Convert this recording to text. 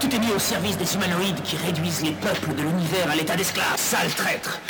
Tout est mis au service des humanoïdes qui réduisent les peuples de l'univers à l'état d'esclaves. Sale traître